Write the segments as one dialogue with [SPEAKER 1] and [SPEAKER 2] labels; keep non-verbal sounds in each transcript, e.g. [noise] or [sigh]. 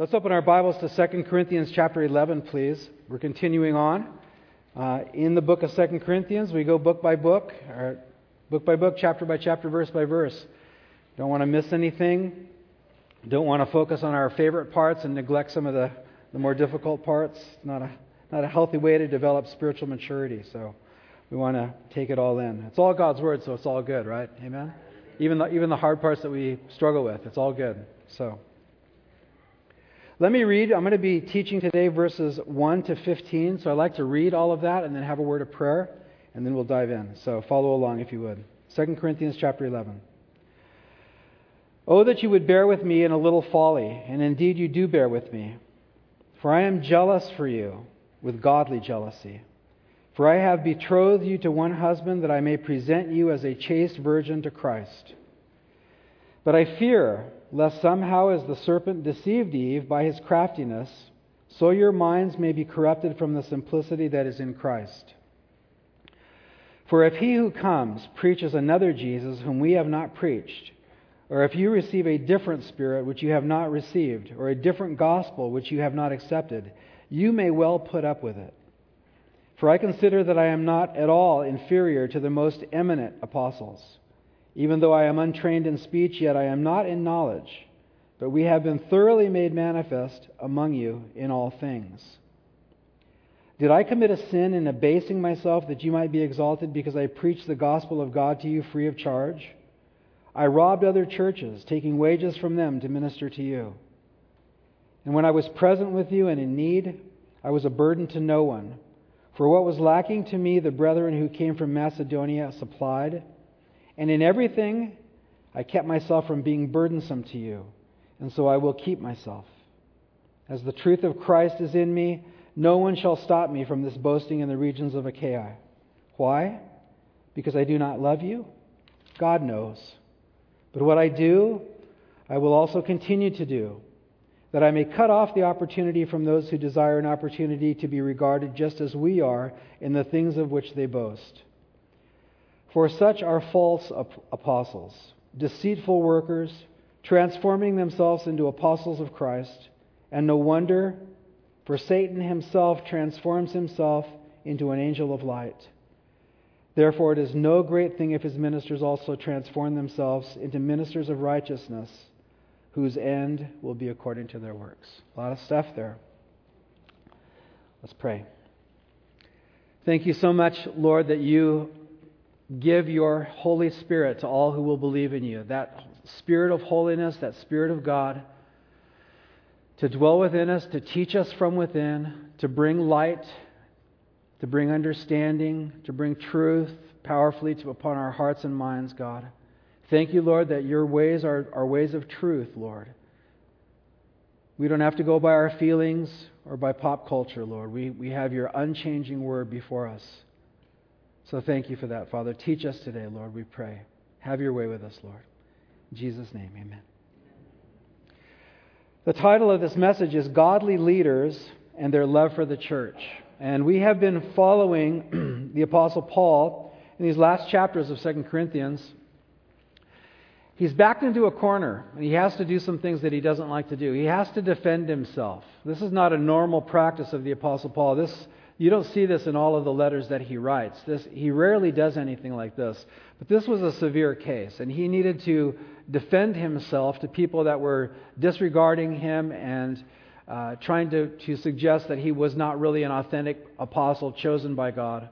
[SPEAKER 1] Let's open our Bibles to 2 Corinthians chapter 11, please. We're continuing on. Uh, in the book of 2 Corinthians, we go book by book, or book by book, chapter by chapter, verse by verse. Don't want to miss anything. Don't want to focus on our favorite parts and neglect some of the, the more difficult parts. Not a, not a healthy way to develop spiritual maturity. So we want to take it all in. It's all God's Word, so it's all good, right? Amen? Even the, even the hard parts that we struggle with, it's all good. So. Let me read. I'm going to be teaching today verses 1 to 15. So I'd like to read all of that and then have a word of prayer, and then we'll dive in. So follow along if you would. 2 Corinthians chapter 11. Oh, that you would bear with me in a little folly, and indeed you do bear with me. For I am jealous for you with godly jealousy. For I have betrothed you to one husband that I may present you as a chaste virgin to Christ. But I fear lest somehow, as the serpent deceived Eve by his craftiness, so your minds may be corrupted from the simplicity that is in Christ. For if he who comes preaches another Jesus whom we have not preached, or if you receive a different spirit which you have not received, or a different gospel which you have not accepted, you may well put up with it. For I consider that I am not at all inferior to the most eminent apostles. Even though I am untrained in speech, yet I am not in knowledge. But we have been thoroughly made manifest among you in all things. Did I commit a sin in abasing myself that you might be exalted because I preached the gospel of God to you free of charge? I robbed other churches, taking wages from them to minister to you. And when I was present with you and in need, I was a burden to no one. For what was lacking to me, the brethren who came from Macedonia supplied. And in everything, I kept myself from being burdensome to you, and so I will keep myself. As the truth of Christ is in me, no one shall stop me from this boasting in the regions of Achaia. Why? Because I do not love you? God knows. But what I do, I will also continue to do, that I may cut off the opportunity from those who desire an opportunity to be regarded just as we are in the things of which they boast. For such are false apostles, deceitful workers, transforming themselves into apostles of Christ. And no wonder, for Satan himself transforms himself into an angel of light. Therefore, it is no great thing if his ministers also transform themselves into ministers of righteousness, whose end will be according to their works. A lot of stuff there. Let's pray. Thank you so much, Lord, that you give your Holy Spirit to all who will believe in you. That Spirit of holiness, that Spirit of God, to dwell within us, to teach us from within, to bring light, to bring understanding, to bring truth powerfully to, upon our hearts and minds, God. Thank you, Lord, that your ways are, are ways of truth, Lord. We don't have to go by our feelings or by pop culture, Lord. We, we have your unchanging word before us. So thank you for that, Father. Teach us today, Lord, we pray. Have your way with us, Lord. In Jesus' name, amen. The title of this message is Godly Leaders and Their Love for the Church. And we have been following [clears throat] the Apostle Paul in these last chapters of 2 Corinthians. He's backed into a corner, and he has to do some things that he doesn't like to do. He has to defend himself. This is not a normal practice of the Apostle Paul. This you don't see this in all of the letters that he writes. This, he rarely does anything like this. But this was a severe case, and he needed to defend himself to people that were disregarding him and uh, trying to, to suggest that he was not really an authentic apostle chosen by God.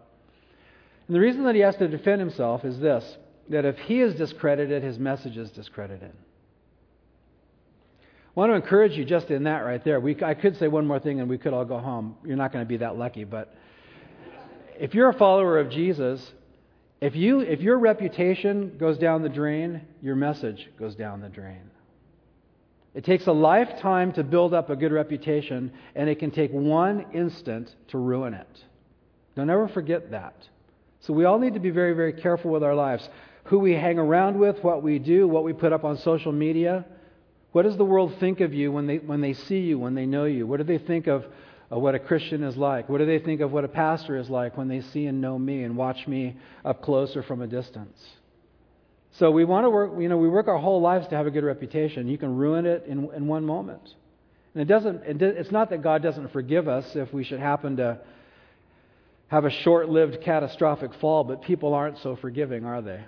[SPEAKER 1] And the reason that he has to defend himself is this that if he is discredited, his message is discredited. I want to encourage you just in that right there. We, I could say one more thing and we could all go home. You're not going to be that lucky, but if you're a follower of Jesus, if, you, if your reputation goes down the drain, your message goes down the drain. It takes a lifetime to build up a good reputation, and it can take one instant to ruin it. Don't ever forget that. So we all need to be very, very careful with our lives. Who we hang around with, what we do, what we put up on social media. What does the world think of you when they, when they see you, when they know you? What do they think of, what a Christian is like? What do they think of what a pastor is like when they see and know me and watch me up close or from a distance? So we want to work, you know, we work our whole lives to have a good reputation. You can ruin it in, in one moment. And it doesn't, it's not that God doesn't forgive us if we should happen to have a short lived catastrophic fall, but people aren't so forgiving, are they?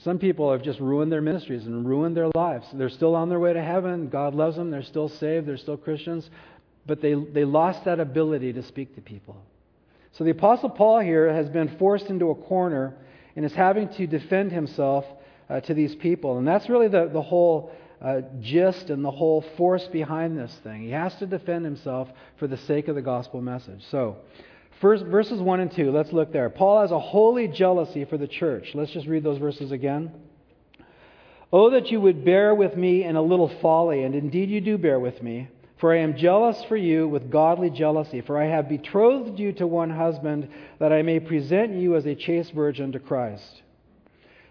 [SPEAKER 1] Some people have just ruined their ministries and ruined their lives. They're still on their way to heaven. God loves them. They're still saved. They're still Christians. But they, they lost that ability to speak to people. So the Apostle Paul here has been forced into a corner and is having to defend himself uh, to these people. And that's really the, the whole uh, gist and the whole force behind this thing. He has to defend himself for the sake of the gospel message. So, First, verses 1 and 2, let's look there. Paul has a holy jealousy for the church. Let's just read those verses again. Oh, that you would bear with me in a little folly, and indeed you do bear with me. For I am jealous for you with godly jealousy, for I have betrothed you to one husband, that I may present you as a chaste virgin to Christ.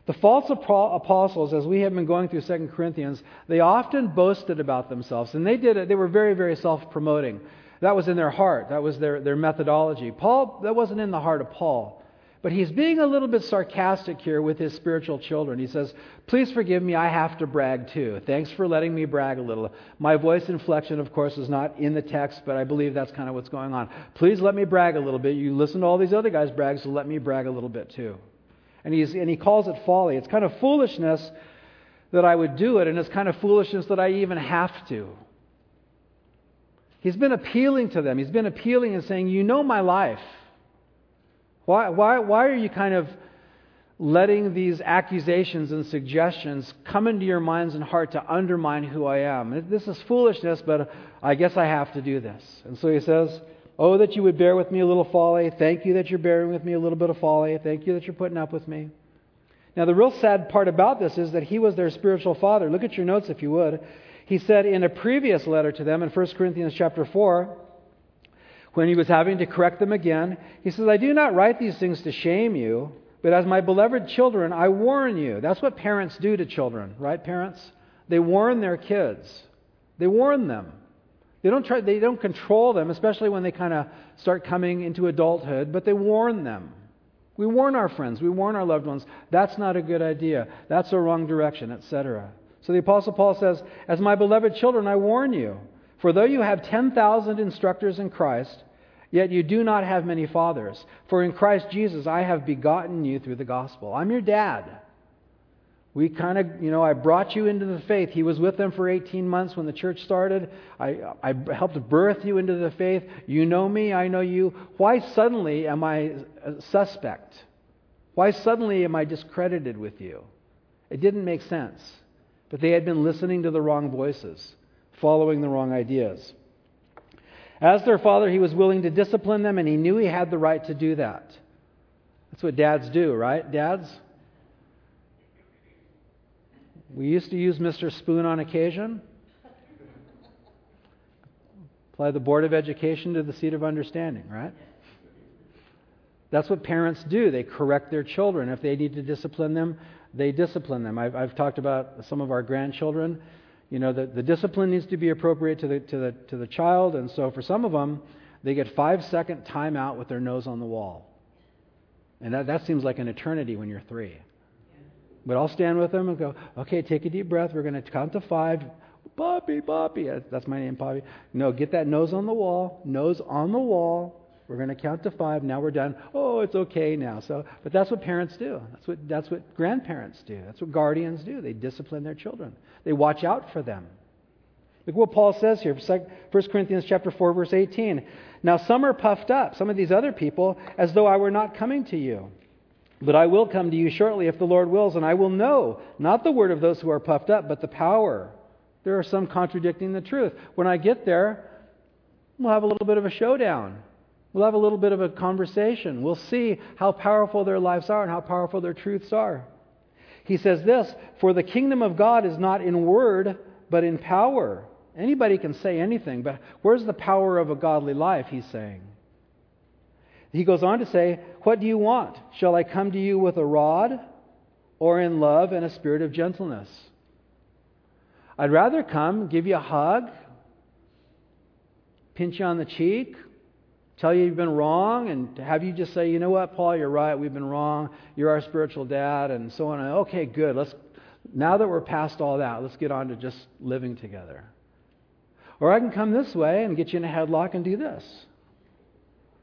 [SPEAKER 1] The false apostles, as we have been going through 2 Corinthians, they often boasted about themselves, and they did it. They were very, very self promoting. That was in their heart. That was their, their methodology. Paul, that wasn't in the heart of Paul. But he's being a little bit sarcastic here with his spiritual children. He says, Please forgive me, I have to brag too. Thanks for letting me brag a little. My voice inflection, of course, is not in the text, but I believe that's kind of what's going on. Please let me brag a little bit. You listen to all these other guys brag, so let me brag a little bit too. And, he's, and he calls it folly. It's kind of foolishness that I would do it, and it's kind of foolishness that I even have to. He's been appealing to them. He's been appealing and saying, You know my life. Why, why, why are you kind of letting these accusations and suggestions come into your minds and heart to undermine who I am? This is foolishness, but I guess I have to do this. And so he says, Oh, that you would bear with me a little folly. Thank you that you're bearing with me a little bit of folly. Thank you that you're putting up with me. Now, the real sad part about this is that he was their spiritual father. Look at your notes if you would. He said in a previous letter to them in 1 Corinthians chapter 4, when he was having to correct them again, he says, I do not write these things to shame you, but as my beloved children, I warn you. That's what parents do to children, right, parents? They warn their kids. They warn them. They don't try they don't control them, especially when they kind of start coming into adulthood, but they warn them. We warn our friends, we warn our loved ones. That's not a good idea. That's a wrong direction, etc. So the Apostle Paul says, As my beloved children, I warn you, for though you have 10,000 instructors in Christ, yet you do not have many fathers. For in Christ Jesus I have begotten you through the gospel. I'm your dad. We kind of, you know, I brought you into the faith. He was with them for 18 months when the church started. I, I helped birth you into the faith. You know me, I know you. Why suddenly am I a suspect? Why suddenly am I discredited with you? It didn't make sense. But they had been listening to the wrong voices, following the wrong ideas. As their father, he was willing to discipline them, and he knew he had the right to do that. That's what dads do, right? Dads? We used to use Mr. Spoon on occasion. Apply the Board of Education to the seat of understanding, right? That's what parents do. They correct their children. If they need to discipline them, they discipline them. I've, I've talked about some of our grandchildren. You know, the, the discipline needs to be appropriate to the, to, the, to the child, and so for some of them, they get five second timeout with their nose on the wall. And that, that seems like an eternity when you're three. But I'll stand with them and go, okay, take a deep breath. We're going to count to five. Bobby, Bobby. That's my name, Bobby. No, get that nose on the wall. Nose on the wall. We're going to count to five. Now we're done. Oh, it's okay now. So, but that's what parents do. That's what that's what grandparents do. That's what guardians do. They discipline their children. They watch out for them. Look what Paul says here, 1 Corinthians chapter 4, verse 18. Now some are puffed up, some of these other people, as though I were not coming to you. But I will come to you shortly if the Lord wills, and I will know not the word of those who are puffed up, but the power. There are some contradicting the truth. When I get there, we'll have a little bit of a showdown. We'll have a little bit of a conversation. We'll see how powerful their lives are and how powerful their truths are. He says this For the kingdom of God is not in word, but in power. Anybody can say anything, but where's the power of a godly life? He's saying. He goes on to say, What do you want? Shall I come to you with a rod or in love and a spirit of gentleness? I'd rather come, give you a hug, pinch you on the cheek, tell you you've been wrong and have you just say, you know what, Paul, you're right, we've been wrong, you're our spiritual dad, and so on. Okay, good. Let's now that we're past all that, let's get on to just living together. Or I can come this way and get you in a headlock and do this.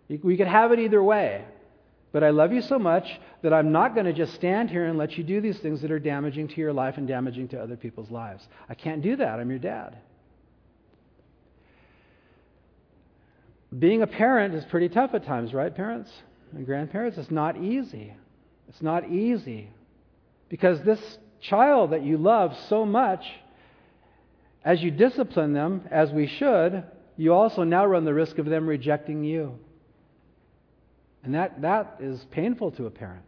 [SPEAKER 1] We could have it either way. But I love you so much that I'm not going to just stand here and let you do these things that are damaging to your life and damaging to other people's lives. I can't do that. I'm your dad. Being a parent is pretty tough at times, right, parents and grandparents? It's not easy. It's not easy. Because this child that you love so much, as you discipline them, as we should, you also now run the risk of them rejecting you. And that, that is painful to a parent.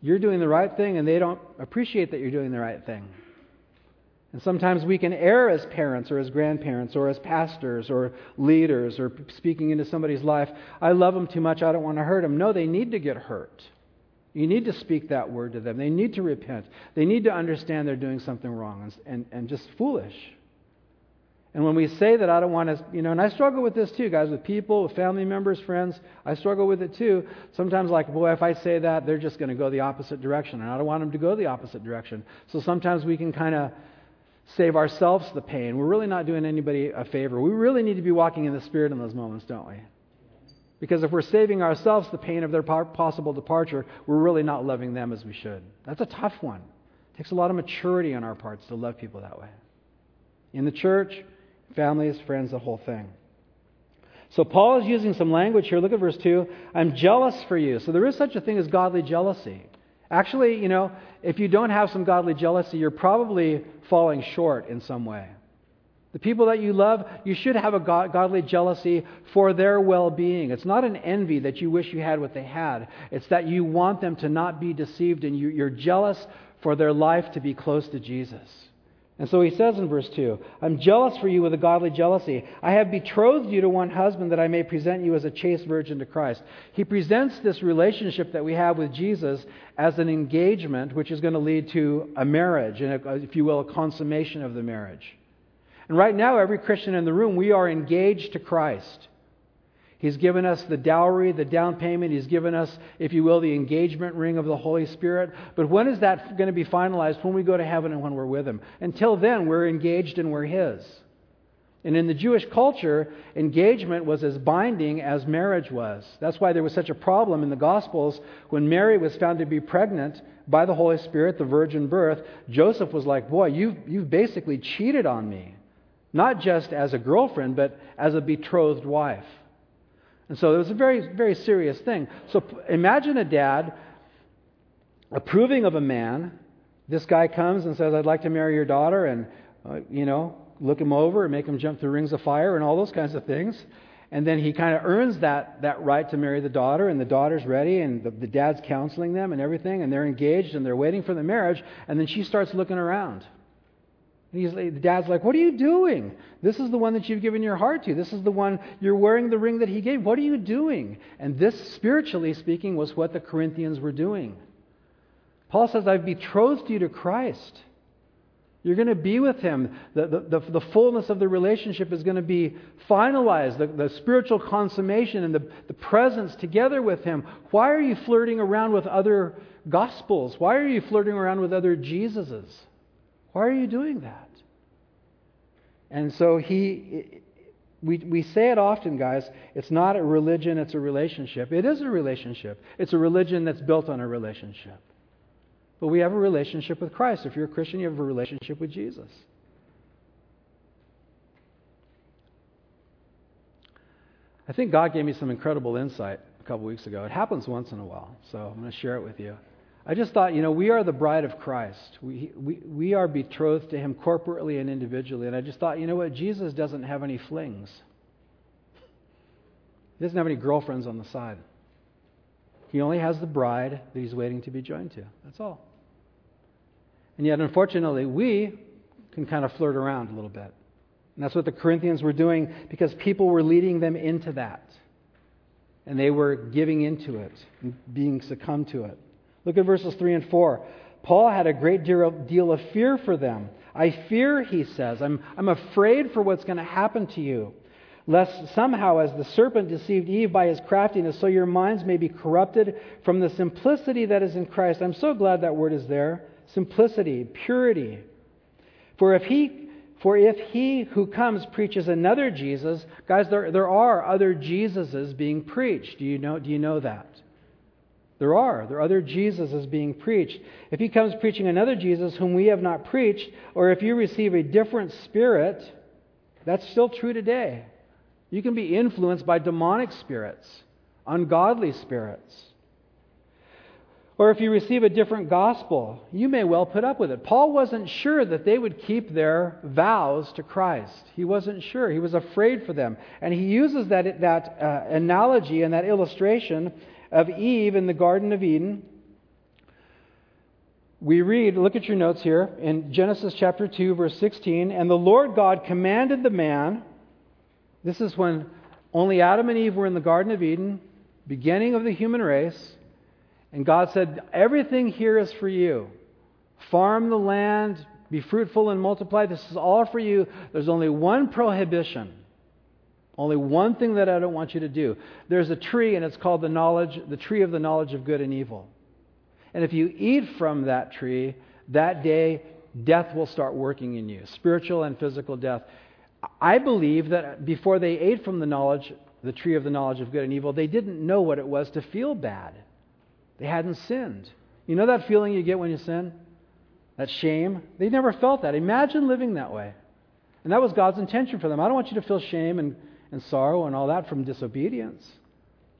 [SPEAKER 1] You're doing the right thing, and they don't appreciate that you're doing the right thing. And sometimes we can err as parents or as grandparents or as pastors or leaders or speaking into somebody's life. I love them too much, I don't want to hurt them. No, they need to get hurt. You need to speak that word to them. They need to repent. They need to understand they're doing something wrong and, and, and just foolish. And when we say that, I don't want to, you know, and I struggle with this too, guys, with people, with family members, friends. I struggle with it too. Sometimes, like, boy, if I say that, they're just going to go the opposite direction. And I don't want them to go the opposite direction. So sometimes we can kind of save ourselves the pain. We're really not doing anybody a favor. We really need to be walking in the Spirit in those moments, don't we? Because if we're saving ourselves the pain of their possible departure, we're really not loving them as we should. That's a tough one. It takes a lot of maturity on our parts to love people that way. In the church, families, friends, the whole thing. So Paul is using some language here. Look at verse 2. I'm jealous for you. So there is such a thing as godly jealousy. Actually, you know, if you don't have some godly jealousy, you're probably falling short in some way. The people that you love, you should have a godly jealousy for their well being. It's not an envy that you wish you had what they had, it's that you want them to not be deceived and you're jealous for their life to be close to Jesus. And so he says in verse 2 I'm jealous for you with a godly jealousy. I have betrothed you to one husband that I may present you as a chaste virgin to Christ. He presents this relationship that we have with Jesus as an engagement, which is going to lead to a marriage, and a, if you will, a consummation of the marriage. And right now, every Christian in the room, we are engaged to Christ. He's given us the dowry, the down payment. He's given us, if you will, the engagement ring of the Holy Spirit. But when is that going to be finalized? When we go to heaven and when we're with Him. Until then, we're engaged and we're His. And in the Jewish culture, engagement was as binding as marriage was. That's why there was such a problem in the Gospels when Mary was found to be pregnant by the Holy Spirit, the virgin birth. Joseph was like, Boy, you've, you've basically cheated on me. Not just as a girlfriend, but as a betrothed wife. And so it was a very, very serious thing. So imagine a dad approving of a man. This guy comes and says, I'd like to marry your daughter, and, uh, you know, look him over and make him jump through rings of fire and all those kinds of things. And then he kind of earns that, that right to marry the daughter, and the daughter's ready, and the, the dad's counseling them and everything, and they're engaged and they're waiting for the marriage, and then she starts looking around. He's, the dad's like, What are you doing? This is the one that you've given your heart to. This is the one you're wearing the ring that he gave. What are you doing? And this, spiritually speaking, was what the Corinthians were doing. Paul says, I've betrothed you to Christ. You're going to be with him. The, the, the, the fullness of the relationship is going to be finalized, the, the spiritual consummation and the, the presence together with him. Why are you flirting around with other gospels? Why are you flirting around with other Jesuses? Why are you doing that? And so he, we, we say it often, guys. It's not a religion, it's a relationship. It is a relationship. It's a religion that's built on a relationship. But we have a relationship with Christ. If you're a Christian, you have a relationship with Jesus. I think God gave me some incredible insight a couple weeks ago. It happens once in a while, so I'm going to share it with you. I just thought, you know, we are the bride of Christ. We, we, we are betrothed to Him corporately and individually. And I just thought, you know what? Jesus doesn't have any flings, He doesn't have any girlfriends on the side. He only has the bride that He's waiting to be joined to. That's all. And yet, unfortunately, we can kind of flirt around a little bit. And that's what the Corinthians were doing because people were leading them into that. And they were giving into it and being succumbed to it. Look at verses 3 and 4. Paul had a great deal of fear for them. I fear, he says, I'm, I'm afraid for what's going to happen to you, lest somehow, as the serpent deceived Eve by his craftiness, so your minds may be corrupted from the simplicity that is in Christ. I'm so glad that word is there simplicity, purity. For if he For if he who comes preaches another Jesus, guys, there, there are other Jesuses being preached. Do you, know, do you know that? There are. There are other Jesuses being preached. If he comes preaching another Jesus whom we have not preached, or if you receive a different spirit, that's still true today. You can be influenced by demonic spirits, ungodly spirits. Or if you receive a different gospel, you may well put up with it. Paul wasn't sure that they would keep their vows to Christ. He wasn't sure. He was afraid for them. And he uses that, that uh, analogy and that illustration of Eve in the Garden of Eden. We read, look at your notes here, in Genesis chapter 2, verse 16. And the Lord God commanded the man, this is when only Adam and Eve were in the Garden of Eden, beginning of the human race. And God said, Everything here is for you. Farm the land, be fruitful and multiply. This is all for you. There's only one prohibition. Only one thing that I don't want you to do. There's a tree, and it's called the knowledge, the tree of the knowledge of good and evil. And if you eat from that tree, that day death will start working in you, spiritual and physical death. I believe that before they ate from the knowledge, the tree of the knowledge of good and evil, they didn't know what it was to feel bad. They hadn't sinned. You know that feeling you get when you sin? That shame? They never felt that. Imagine living that way. And that was God's intention for them. I don't want you to feel shame and, and sorrow and all that from disobedience.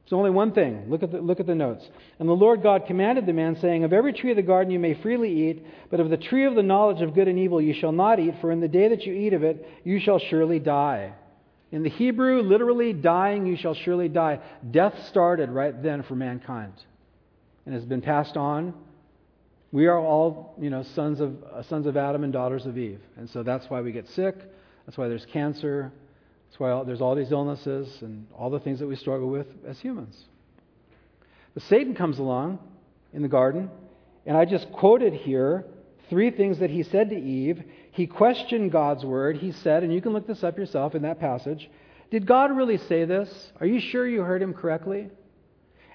[SPEAKER 1] There's only one thing. Look at, the, look at the notes. And the Lord God commanded the man, saying, Of every tree of the garden you may freely eat, but of the tree of the knowledge of good and evil you shall not eat, for in the day that you eat of it you shall surely die. In the Hebrew, literally, dying, you shall surely die. Death started right then for mankind and has been passed on. We are all, you know, sons of, uh, sons of Adam and daughters of Eve. And so that's why we get sick. That's why there's cancer. That's why there's all these illnesses and all the things that we struggle with as humans. But Satan comes along in the garden, and I just quoted here three things that he said to Eve. He questioned God's word. He said, and you can look this up yourself in that passage Did God really say this? Are you sure you heard him correctly?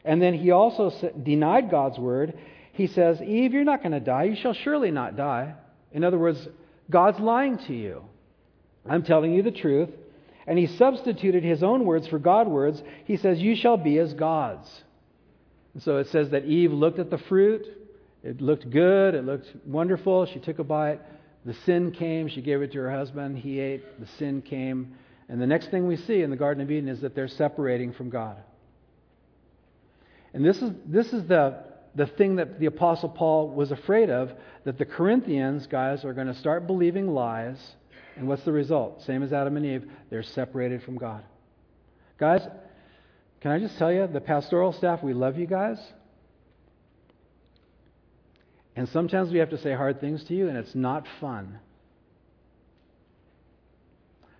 [SPEAKER 1] And then he also denied God's word. He says, Eve, you're not going to die. You shall surely not die. In other words, God's lying to you. I'm telling you the truth. And he substituted his own words for God's words. He says, You shall be as gods. And so it says that Eve looked at the fruit. It looked good. It looked wonderful. She took a bite. The sin came. She gave it to her husband. He ate. The sin came. And the next thing we see in the Garden of Eden is that they're separating from God. And this is, this is the, the thing that the Apostle Paul was afraid of that the Corinthians, guys, are going to start believing lies. And what's the result? Same as Adam and Eve, they're separated from God. Guys, can I just tell you, the pastoral staff, we love you guys. And sometimes we have to say hard things to you, and it's not fun.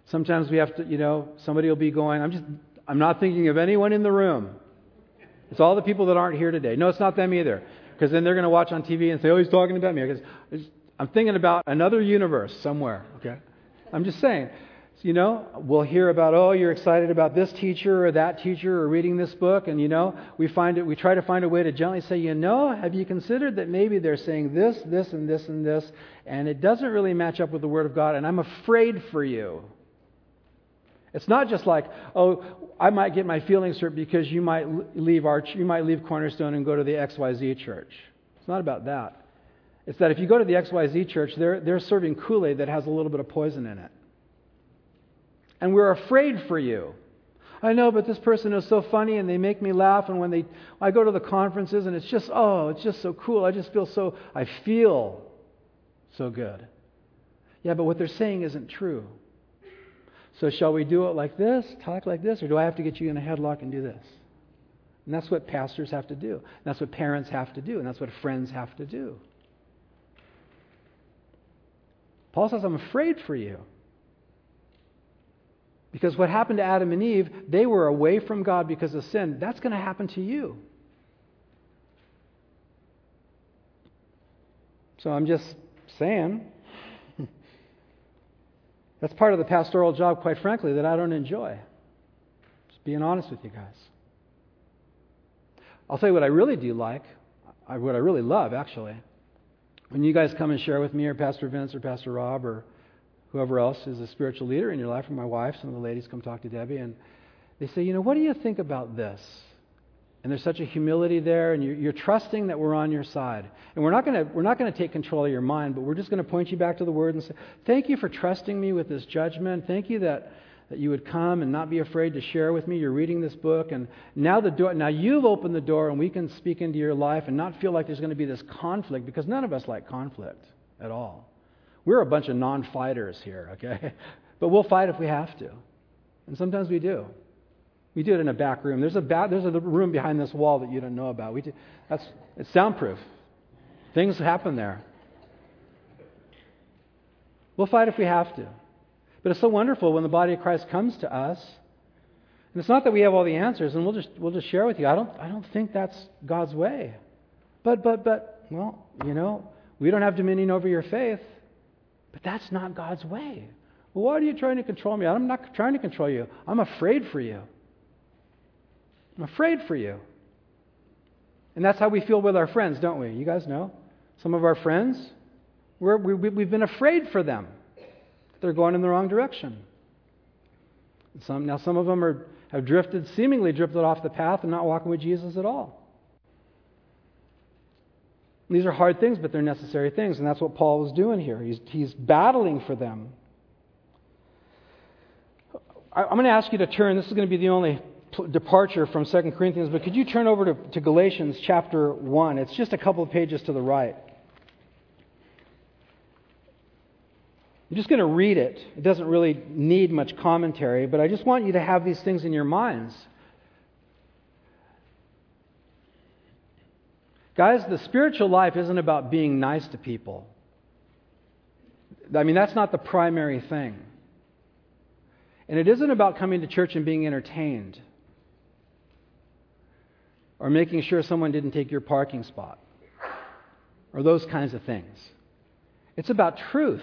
[SPEAKER 1] Sometimes we have to, you know, somebody will be going, I'm just, I'm not thinking of anyone in the room. It's all the people that aren't here today. No, it's not them either. Because then they're going to watch on TV and say, oh, he's talking about me. Because I'm thinking about another universe somewhere. Okay? I'm just saying. You know, we'll hear about, oh, you're excited about this teacher or that teacher or reading this book. And, you know, we find it, we try to find a way to gently say, you know, have you considered that maybe they're saying this, this, and this, and this, and it doesn't really match up with the Word of God, and I'm afraid for you. It's not just like, oh, I might get my feelings hurt because you might leave our, you might leave Cornerstone and go to the XYZ church. It's not about that. It's that if you go to the XYZ church, they're, they're serving Kool Aid that has a little bit of poison in it. And we're afraid for you. I know, but this person is so funny and they make me laugh. And when they, I go to the conferences and it's just, oh, it's just so cool. I just feel so, I feel so good. Yeah, but what they're saying isn't true. So, shall we do it like this, talk like this, or do I have to get you in a headlock and do this? And that's what pastors have to do. And that's what parents have to do. And that's what friends have to do. Paul says, I'm afraid for you. Because what happened to Adam and Eve, they were away from God because of sin. That's going to happen to you. So I'm just saying, [laughs] that's part of the pastoral job, quite frankly, that I don't enjoy. Just being honest with you guys. I'll tell you what I really do like, what I really love, actually. When you guys come and share with me, or Pastor Vince, or Pastor Rob, or whoever else is a spiritual leader in your life, or my wife, some of the ladies come talk to Debbie, and they say, you know, what do you think about this? And there's such a humility there, and you're, you're trusting that we're on your side. And we're not going we're not going to take control of your mind, but we're just going to point you back to the Word and say, Thank you for trusting me with this judgment. Thank you that, that you would come and not be afraid to share with me. You're reading this book, and now the door. Now you've opened the door, and we can speak into your life and not feel like there's going to be this conflict because none of us like conflict at all. We're a bunch of non-fighters here, okay? [laughs] But we'll fight if we have to, and sometimes we do. We do it in a back room. There's a, there's a room behind this wall that you don't know about. We do, that's, it's soundproof. Things happen there. We'll fight if we have to. But it's so wonderful when the body of Christ comes to us. And it's not that we have all the answers, and we'll just, we'll just share with you. I don't, I don't think that's God's way. But, but, but, well, you know, we don't have dominion over your faith, but that's not God's way. Well, why are you trying to control me? I'm not trying to control you. I'm afraid for you. I'm afraid for you. And that's how we feel with our friends, don't we? You guys know? Some of our friends, we're, we, we've been afraid for them. They're going in the wrong direction. Some, now, some of them are, have drifted, seemingly drifted off the path and not walking with Jesus at all. These are hard things, but they're necessary things, and that's what Paul was doing here. He's, he's battling for them. I, I'm going to ask you to turn. This is going to be the only departure from 2 Corinthians, but could you turn over to, to Galatians chapter 1? It's just a couple of pages to the right. I'm just going to read it. It doesn't really need much commentary, but I just want you to have these things in your minds. Guys, the spiritual life isn't about being nice to people. I mean, that's not the primary thing. And it isn't about coming to church and being entertained or making sure someone didn't take your parking spot or those kinds of things. It's about truth.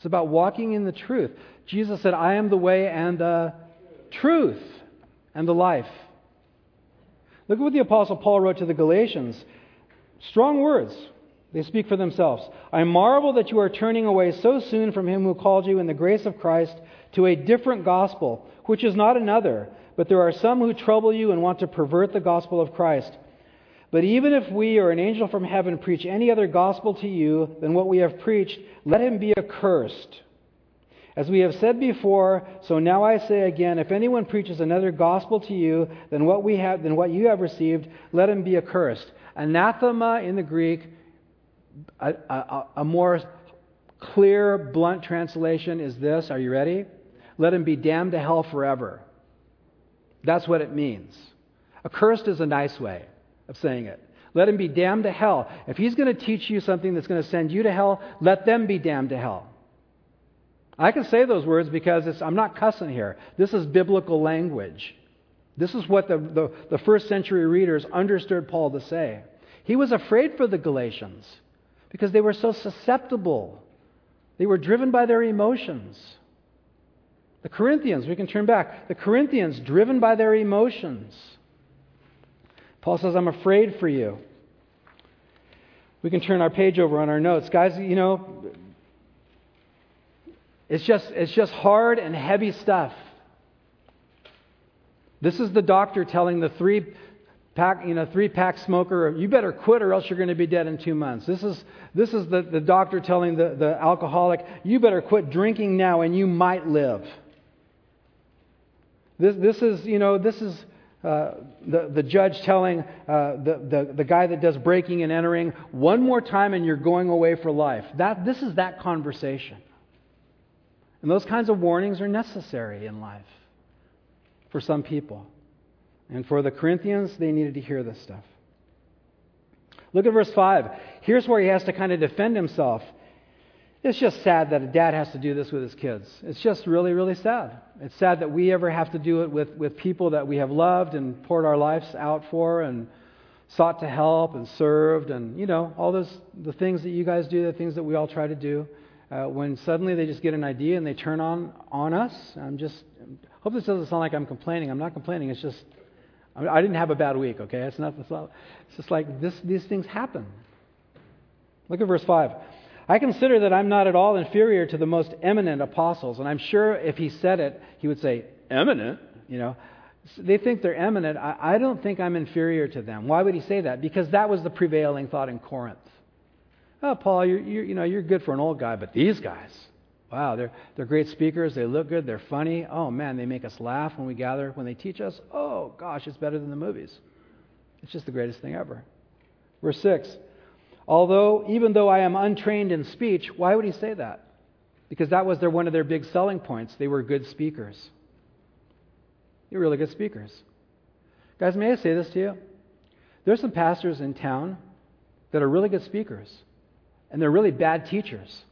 [SPEAKER 1] It's about walking in the truth. Jesus said, I am the way and the truth and the life. Look at what the Apostle Paul wrote to the Galatians. Strong words. They speak for themselves. I marvel that you are turning away so soon from him who called you in the grace of Christ to a different gospel, which is not another but there are some who trouble you and want to pervert the gospel of Christ. But even if we or an angel from heaven preach any other gospel to you than what we have preached, let him be accursed. As we have said before, so now I say again, if anyone preaches another gospel to you than what we have than what you have received, let him be accursed. Anathema in the Greek, a, a, a more clear, blunt translation is this. Are you ready? Let him be damned to hell forever. That's what it means. Accursed is a nice way of saying it. Let him be damned to hell. If he's going to teach you something that's going to send you to hell, let them be damned to hell. I can say those words because I'm not cussing here. This is biblical language. This is what the, the, the first century readers understood Paul to say. He was afraid for the Galatians because they were so susceptible. They were driven by their emotions. The Corinthians, we can turn back. The Corinthians, driven by their emotions. Paul says, I'm afraid for you. We can turn our page over on our notes. Guys, you know, it's just, it's just hard and heavy stuff. This is the doctor telling the three pack, you know, three pack smoker, you better quit or else you're going to be dead in two months. This is, this is the, the doctor telling the, the alcoholic, you better quit drinking now and you might live. This, this is, you know, this is uh, the, the judge telling uh, the, the, the guy that does breaking and entering, one more time and you're going away for life. That, this is that conversation. And those kinds of warnings are necessary in life for some people. And for the Corinthians, they needed to hear this stuff. Look at verse 5. Here's where he has to kind of defend himself. It's just sad that a dad has to do this with his kids. It's just really, really sad. It's sad that we ever have to do it with, with people that we have loved and poured our lives out for and sought to help and served and, you know, all those, the things that you guys do, the things that we all try to do. Uh, when suddenly they just get an idea and they turn on, on us, I'm just, I hope this doesn't sound like I'm complaining. I'm not complaining. It's just, I, mean, I didn't have a bad week, okay? It's not, it's, not, it's just like this, these things happen. Look at verse 5. I consider that I'm not at all inferior to the most eminent apostles. And I'm sure if he said it, he would say, Eminent? You know, they think they're eminent. I, I don't think I'm inferior to them. Why would he say that? Because that was the prevailing thought in Corinth. Oh, Paul, you're, you're, you know, you're good for an old guy, but these guys, wow, they're, they're great speakers. They look good. They're funny. Oh, man, they make us laugh when we gather, when they teach us. Oh, gosh, it's better than the movies. It's just the greatest thing ever. Verse 6 Although, even though I am untrained in speech, why would he say that? Because that was their, one of their big selling points. They were good speakers. You're really good speakers. Guys, may I say this to you? There's some pastors in town that are really good speakers, and they're really bad teachers.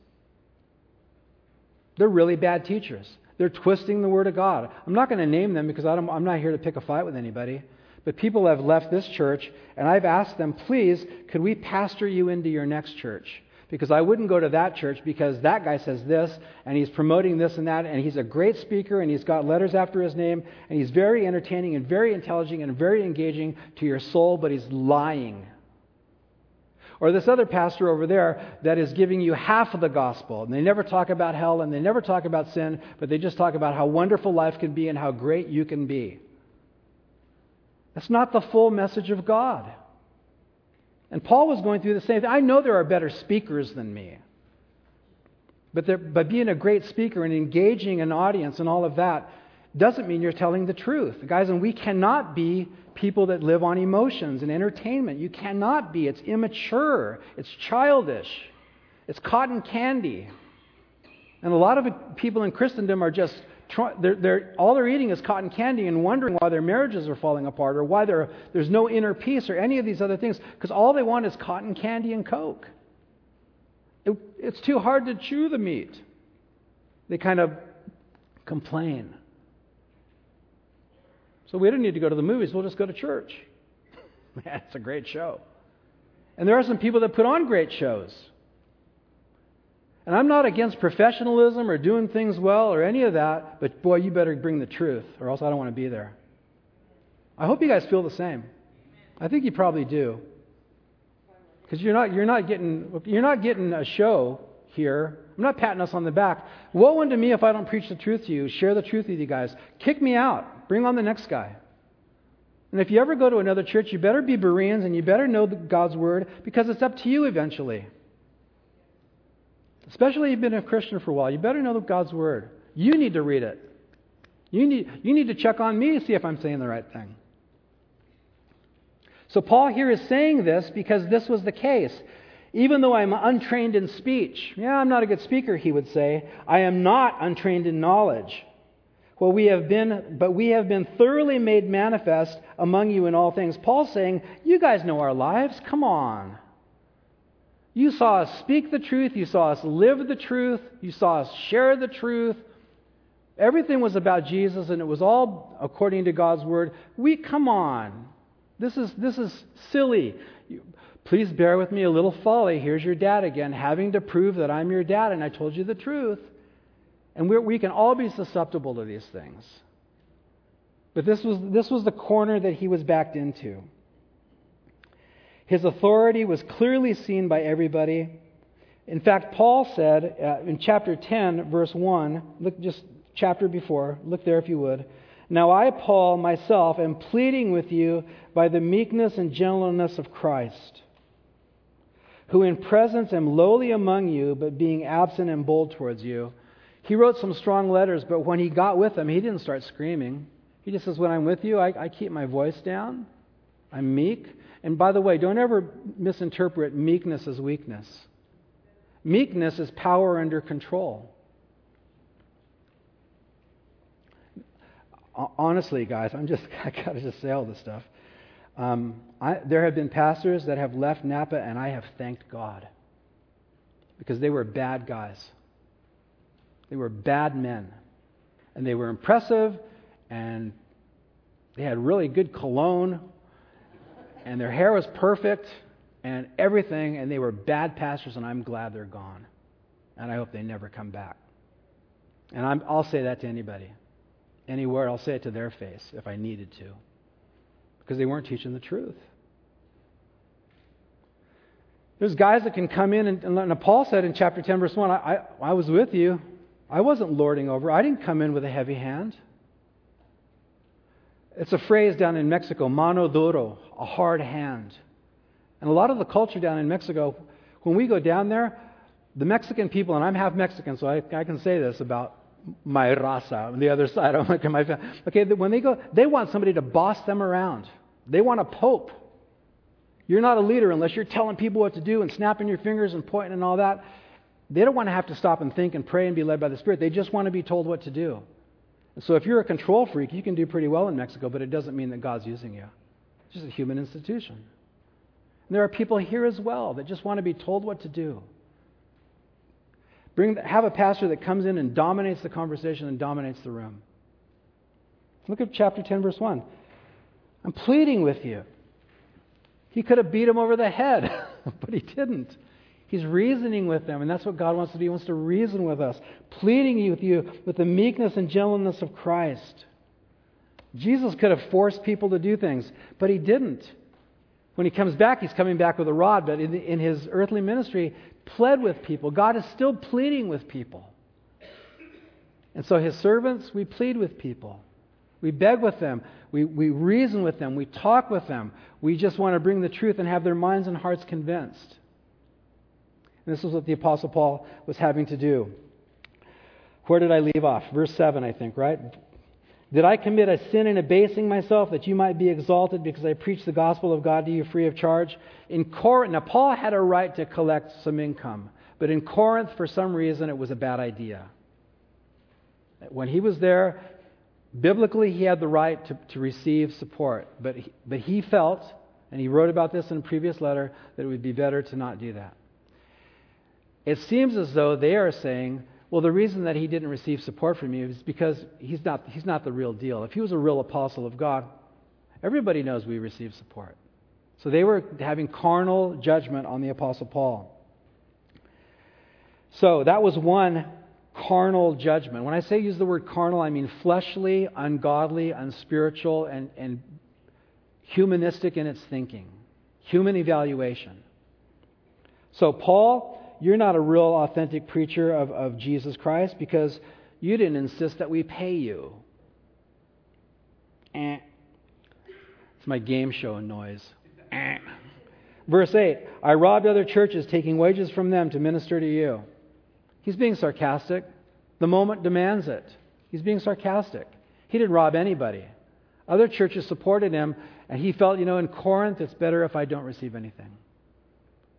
[SPEAKER 1] They're really bad teachers. They're twisting the Word of God. I'm not going to name them because I'm not here to pick a fight with anybody. But people have left this church, and I've asked them, please, could we pastor you into your next church? Because I wouldn't go to that church because that guy says this, and he's promoting this and that, and he's a great speaker, and he's got letters after his name, and he's very entertaining and very intelligent and very engaging to your soul, but he's lying. Or this other pastor over there that is giving you half of the gospel, and they never talk about hell and they never talk about sin, but they just talk about how wonderful life can be and how great you can be. That's not the full message of God. And Paul was going through the same thing. I know there are better speakers than me. But, but being a great speaker and engaging an audience and all of that doesn't mean you're telling the truth. Guys, and we cannot be people that live on emotions and entertainment. You cannot be. It's immature, it's childish, it's cotton candy. And a lot of people in Christendom are just try, they're, they're, all they're eating is cotton candy and wondering why their marriages are falling apart or why there's no inner peace or any of these other things because all they want is cotton candy and Coke. It, it's too hard to chew the meat. They kind of complain. So we don't need to go to the movies, we'll just go to church. [laughs] It's a great show. And there are some people that put on great shows. And I'm not against professionalism or doing things well or any of that, but boy, you better bring the truth, or else I don't want to be there. I hope you guys feel the same. I think you probably do. Because you're not, you're, not getting, you're not getting a show here. I'm not patting us on the back. Woe unto me if I don't preach the truth to you, share the truth with you guys. Kick me out. Bring on the next guy. And if you ever go to another church, you better be Bereans and you better know God's word because it's up to you eventually. Especially if you've been a Christian for a while, you better know God's Word. You need to read it. You need, you need to check on me to see if I'm saying the right thing. So, Paul here is saying this because this was the case. Even though I'm untrained in speech, yeah, I'm not a good speaker, he would say, I am not untrained in knowledge. Well, we have been, but we have been thoroughly made manifest among you in all things. Paul's saying, You guys know our lives. Come on. You saw us speak the truth. You saw us live the truth. You saw us share the truth. Everything was about Jesus, and it was all according to God's word. We come on. This is this is silly. Please bear with me a little folly. Here's your dad again, having to prove that I'm your dad, and I told you the truth. And we we can all be susceptible to these things. But this was, this was the corner that he was backed into. His authority was clearly seen by everybody. In fact, Paul said uh, in chapter 10, verse 1, look just chapter before, look there if you would. Now I, Paul, myself, am pleading with you by the meekness and gentleness of Christ, who in presence am lowly among you, but being absent am bold towards you. He wrote some strong letters, but when he got with them, he didn't start screaming. He just says, When I'm with you, I, I keep my voice down. I'm meek. And by the way, don't ever misinterpret meekness as weakness. Meekness is power under control. Honestly, guys, I'm just [laughs] I gotta just say all this stuff. Um, I, there have been pastors that have left Napa, and I have thanked God because they were bad guys. They were bad men, and they were impressive, and they had really good cologne and their hair was perfect and everything, and they were bad pastors, and I'm glad they're gone. And I hope they never come back. And i will say that to anybody. Anywhere, I'll say it to their face if I needed to. Because they weren't teaching the truth. There's guys that can come in, and, and Paul said in chapter 10, verse 1, I, I, I was with you. I wasn't lording over. I didn't come in with a heavy hand. It's a phrase down in Mexico, mano duro, a hard hand. And a lot of the culture down in Mexico, when we go down there, the Mexican people, and I'm half Mexican, so I, I can say this about my raza, on the other [laughs] side of my family. Okay, when they go, they want somebody to boss them around. They want a pope. You're not a leader unless you're telling people what to do and snapping your fingers and pointing and all that. They don't want to have to stop and think and pray and be led by the Spirit. They just want to be told what to do. And so if you're a control freak, you can do pretty well in Mexico, but it doesn't mean that God's using you. It's just a human institution. And there are people here as well that just want to be told what to do. Bring, have a pastor that comes in and dominates the conversation and dominates the room. Look at chapter 10, verse 1. I'm pleading with you. He could have beat him over the head, [laughs] but he didn't. He's reasoning with them, and that's what God wants to do. He wants to reason with us, pleading with you with the meekness and gentleness of Christ. Jesus could have forced people to do things, but he didn't. When he comes back, he's coming back with a rod, but in, in his earthly ministry, pled with people. God is still pleading with people. And so, his servants, we plead with people. We beg with them. We, we reason with them. We talk with them. We just want to bring the truth and have their minds and hearts convinced. This is what the Apostle Paul was having to do. Where did I leave off? Verse 7, I think, right? Did I commit a sin in abasing myself that you might be exalted because I preached the gospel of God to you free of charge? In Corinth, now Paul had a right to collect some income, but in Corinth, for some reason, it was a bad idea. When he was there, Biblically, he had the right to, to receive support, but he, but he felt, and he wrote about this in a previous letter, that it would be better to not do that. It seems as though they are saying, well, the reason that he didn't receive support from you is because he's not, he's not the real deal. If he was a real apostle of God, everybody knows we receive support. So they were having carnal judgment on the apostle Paul. So that was one carnal judgment. When I say use the word carnal, I mean fleshly, ungodly, unspiritual, and, and humanistic in its thinking, human evaluation. So, Paul, you're not a real authentic preacher of, of Jesus Christ because you didn't insist that we pay you. Eh. It's my game show noise. Eh. Verse 8 I robbed other churches, taking wages from them to minister to you. He's being sarcastic. The moment demands it. He's being sarcastic. He didn't rob anybody. Other churches supported him, and he felt, you know, in Corinth, it's better if I don't receive anything.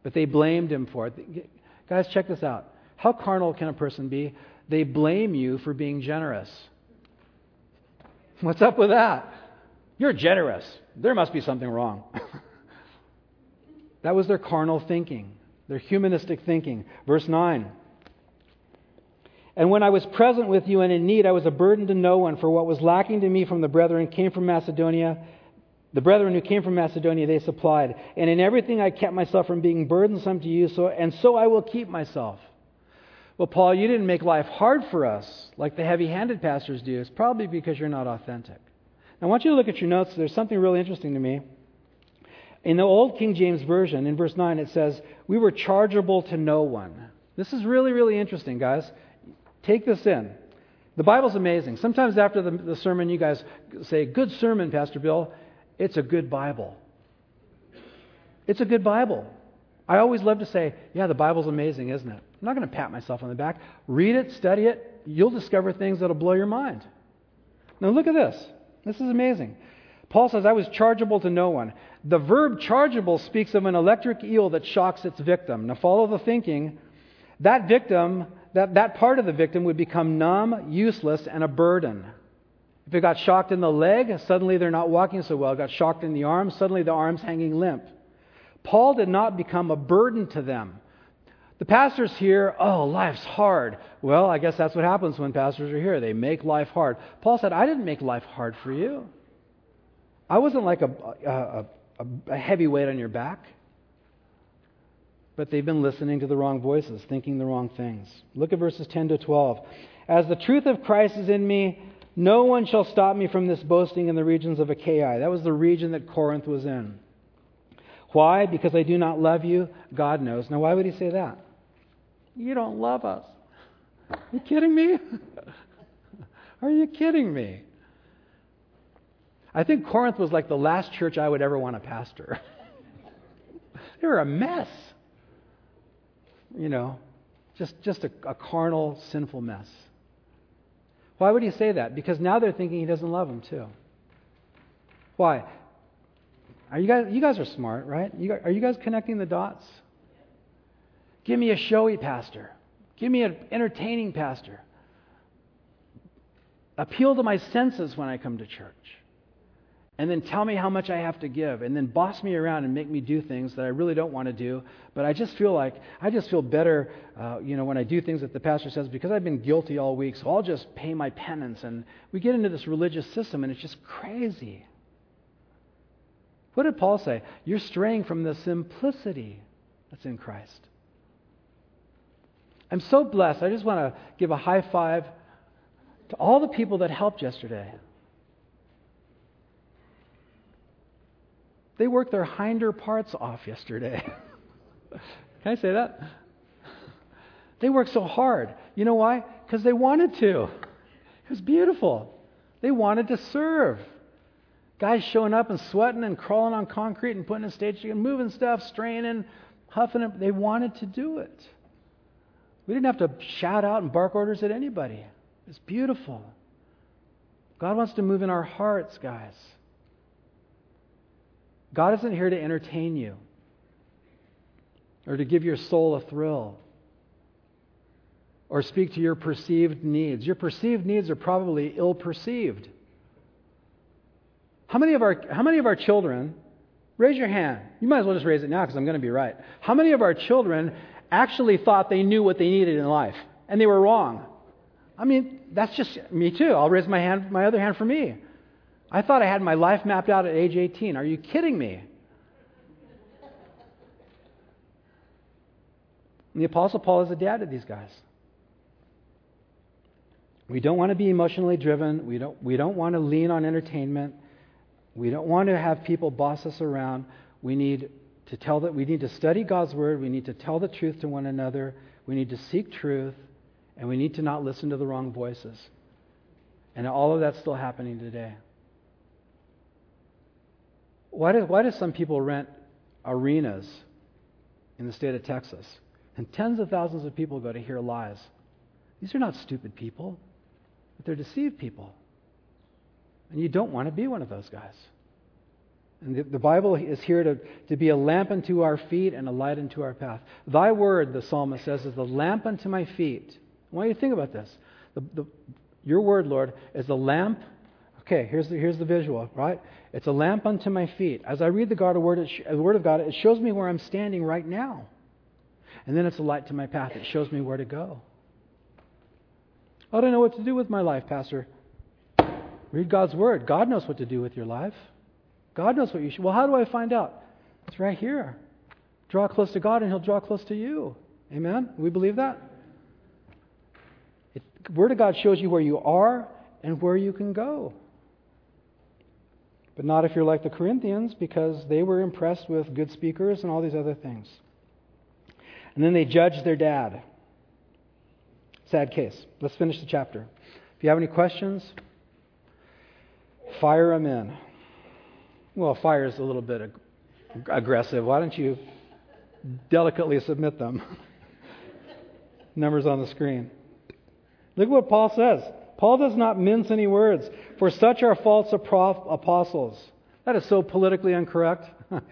[SPEAKER 1] But they blamed him for it. Guys, check this out. How carnal can a person be? They blame you for being generous. What's up with that? You're generous. There must be something wrong. [laughs] that was their carnal thinking, their humanistic thinking. Verse 9. And when I was present with you and in need, I was a burden to no one, for what was lacking to me from the brethren came from Macedonia. The brethren who came from Macedonia, they supplied. And in everything I kept myself from being burdensome to you, so, and so I will keep myself. Well, Paul, you didn't make life hard for us like the heavy handed pastors do. It's probably because you're not authentic. Now, I want you to look at your notes. There's something really interesting to me. In the Old King James Version, in verse 9, it says, We were chargeable to no one. This is really, really interesting, guys. Take this in. The Bible's amazing. Sometimes after the, the sermon, you guys say, Good sermon, Pastor Bill. It's a good Bible. It's a good Bible. I always love to say, Yeah, the Bible's amazing, isn't it? I'm not going to pat myself on the back. Read it, study it. You'll discover things that'll blow your mind. Now, look at this. This is amazing. Paul says, I was chargeable to no one. The verb chargeable speaks of an electric eel that shocks its victim. Now, follow the thinking. That victim that, that part of the victim would become numb, useless, and a burden. If it got shocked in the leg, suddenly they're not walking so well. It got shocked in the arm, suddenly the arm's hanging limp. Paul did not become a burden to them. The pastors here, oh, life's hard. Well, I guess that's what happens when pastors are here. They make life hard. Paul said, I didn't make life hard for you. I wasn't like a, a, a, a heavy weight on your back but they've been listening to the wrong voices, thinking the wrong things. Look at verses 10 to 12. As the truth of Christ is in me, no one shall stop me from this boasting in the regions of Achaia. That was the region that Corinth was in. Why? Because I do not love you? God knows. Now, why would he say that? You don't love us. Are you kidding me? [laughs] Are you kidding me? I think Corinth was like the last church I would ever want to pastor. [laughs] they were a mess. You know, just, just a, a carnal, sinful mess. Why would he say that? Because now they're thinking he doesn't love them too. Why? Are you guys? You guys are smart, right? You, are you guys connecting the dots? Give me a showy pastor. Give me an entertaining pastor. Appeal to my senses when I come to church. And then tell me how much I have to give. And then boss me around and make me do things that I really don't want to do. But I just feel like, I just feel better, uh, you know, when I do things that the pastor says because I've been guilty all week. So I'll just pay my penance. And we get into this religious system and it's just crazy. What did Paul say? You're straying from the simplicity that's in Christ. I'm so blessed. I just want to give a high five to all the people that helped yesterday. They worked their hinder parts off yesterday. [laughs] Can I say that? They worked so hard. You know why? Because they wanted to. It was beautiful. They wanted to serve. Guys showing up and sweating and crawling on concrete and putting a stage and moving stuff, straining, huffing it. They wanted to do it. We didn't have to shout out and bark orders at anybody. It's beautiful. God wants to move in our hearts, guys. God isn't here to entertain you or to give your soul a thrill or speak to your perceived needs. Your perceived needs are probably ill perceived. How many of our, how many of our children, raise your hand. You might as well just raise it now because I'm going to be right. How many of our children actually thought they knew what they needed in life and they were wrong? I mean, that's just me too. I'll raise my hand, my other hand for me. I thought I had my life mapped out at age 18. Are you kidding me? And the Apostle Paul is a dad to these guys. We don't want to be emotionally driven. We don't, we don't want to lean on entertainment. We don't want to have people boss us around. We need to tell that we need to study God's word. We need to tell the truth to one another. We need to seek truth, and we need to not listen to the wrong voices. And all of that's still happening today. Why do, why do some people rent arenas in the state of Texas? And tens of thousands of people go to hear lies. These are not stupid people, but they're deceived people. And you don't want to be one of those guys. And the, the, Bible is here to, to be a lamp unto our feet and a light unto our path. Thy word, the psalmist says, is the lamp unto my feet. I want you to think about this. The, the, your word, Lord, is the lamp. Okay, here's the, here's the visual, right? It's a lamp unto my feet. As I read the, God, word, sh- the word of God, it shows me where I'm standing right now. And then it's a light to my path. It shows me where to go. I don't know what to do with my life, Pastor. Read God's Word. God knows what to do with your life. God knows what you should. Well, how do I find out? It's right here. Draw close to God, and He'll draw close to you. Amen? We believe that? It, Word of God shows you where you are and where you can go. But not if you're like the Corinthians, because they were impressed with good speakers and all these other things. And then they judged their dad. Sad case. Let's finish the chapter. If you have any questions, Fire them in. Well, fire is a little bit ag- aggressive. Why don't you delicately submit them? [laughs] Numbers on the screen. Look at what Paul says. Paul does not mince any words, for such are false apostles. That is so politically incorrect, [laughs] but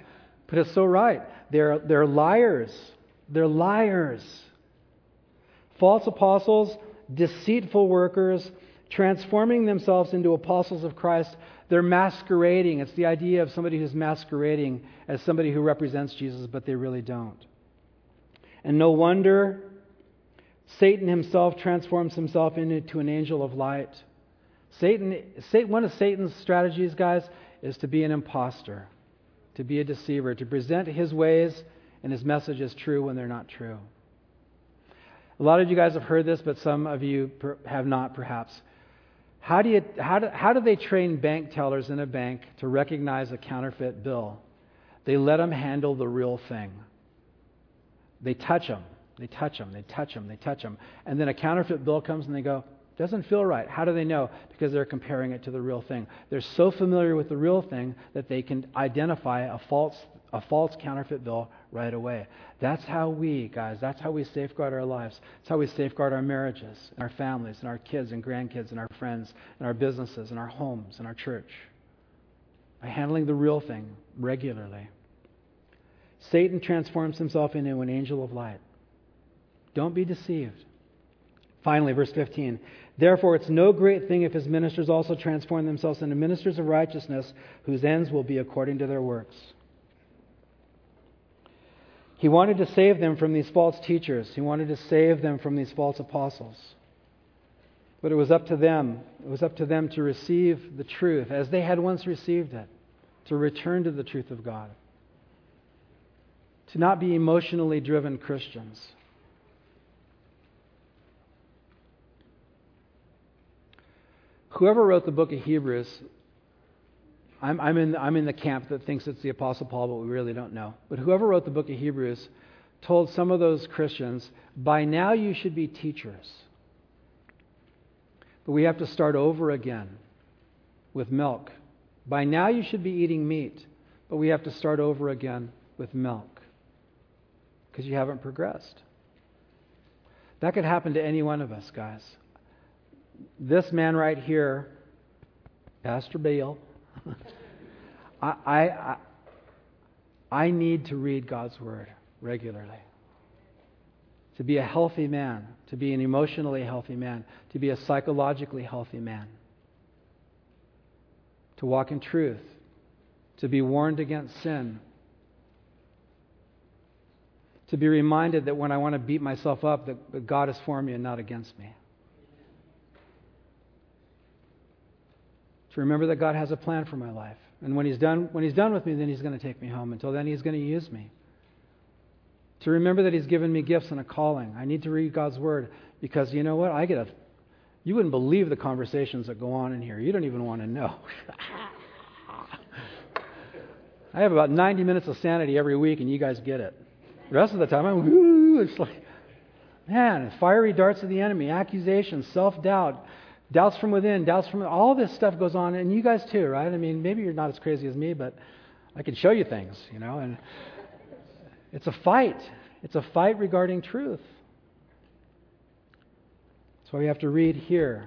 [SPEAKER 1] it's so right. They're, they're liars. They're liars. False apostles, deceitful workers, transforming themselves into apostles of Christ. They're masquerading. It's the idea of somebody who's masquerading as somebody who represents Jesus, but they really don't. And no wonder Satan himself transforms himself into an angel of light. Satan, one of Satan's strategies, guys, is to be an impostor, to be a deceiver, to present his ways and his message as true when they're not true. A lot of you guys have heard this, but some of you have not, perhaps. How do, you, how, do, how do they train bank tellers in a bank to recognize a counterfeit bill? They let them handle the real thing. They touch them. They touch them. They touch them. They touch them. And then a counterfeit bill comes and they go, doesn't feel right. How do they know? Because they're comparing it to the real thing. They're so familiar with the real thing that they can identify a false, a false counterfeit bill right away. That's how we, guys, that's how we safeguard our lives. That's how we safeguard our marriages, and our families, and our kids and grandkids, and our friends, and our businesses, and our homes, and our church. By handling the real thing regularly. Satan transforms himself into an angel of light. Don't be deceived. Finally, verse 15. Therefore, it's no great thing if his ministers also transform themselves into ministers of righteousness, whose ends will be according to their works. He wanted to save them from these false teachers, he wanted to save them from these false apostles. But it was up to them. It was up to them to receive the truth as they had once received it, to return to the truth of God, to not be emotionally driven Christians. Whoever wrote the book of Hebrews, I'm, I'm, in, I'm in the camp that thinks it's the Apostle Paul, but we really don't know. But whoever wrote the book of Hebrews told some of those Christians, by now you should be teachers. But we have to start over again with milk. By now you should be eating meat, but we have to start over again with milk because you haven't progressed. That could happen to any one of us, guys this man right here, Pastor Bale, [laughs] I, I, I need to read God's Word regularly. To be a healthy man, to be an emotionally healthy man, to be a psychologically healthy man, to walk in truth, to be warned against sin, to be reminded that when I want to beat myself up, that God is for me and not against me. To remember that God has a plan for my life. And when he's done, when he's done with me, then he's going to take me home. Until then, he's going to use me. To remember that he's given me gifts and a calling. I need to read God's word because you know what? I get a. You wouldn't believe the conversations that go on in here. You don't even want to know. [laughs] I have about 90 minutes of sanity every week, and you guys get it. The rest of the time, I'm, Woo! [laughs] it's like, man, fiery darts of the enemy, accusations, self doubt, Doubts from within, doubts from all this stuff goes on, and you guys too, right? I mean, maybe you're not as crazy as me, but I can show you things, you know. And it's a fight. It's a fight regarding truth. That's why we have to read here,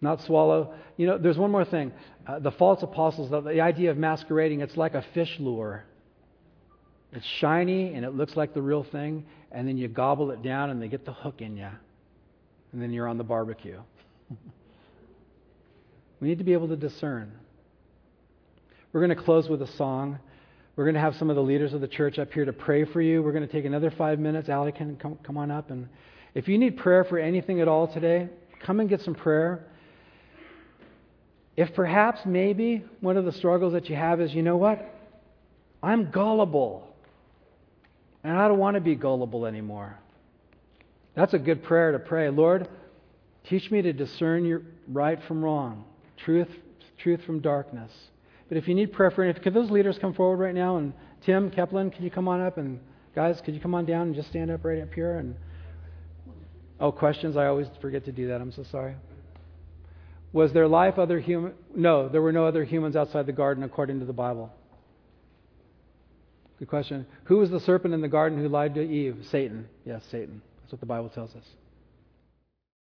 [SPEAKER 1] not swallow. You know, there's one more thing. Uh, the false apostles, the, the idea of masquerading, it's like a fish lure. It's shiny and it looks like the real thing, and then you gobble it down and they get the hook in you and then you're on the barbecue. [laughs] we need to be able to discern. We're going to close with a song. We're going to have some of the leaders of the church up here to pray for you. We're going to take another five minutes. Allie can come, come on up. And if you need prayer for anything at all today, come and get some prayer. If perhaps maybe one of the struggles that you have is, you know what? I'm gullible. And I don't want to be gullible anymore. That's a good prayer to pray. Lord, teach me to discern your right from wrong, truth, truth from darkness. But if you need prayer for anything, could those leaders come forward right now? And Tim, Keplin, can you come on up? And guys, could you come on down and just stand up right up here? And oh, questions? I always forget to do that. I'm so sorry. Was there life other human? No, there were no other humans outside the garden according to the Bible. Good question. Who was the serpent in the garden who lied to Eve? Satan. Yes, Satan. That's what the Bible tells us.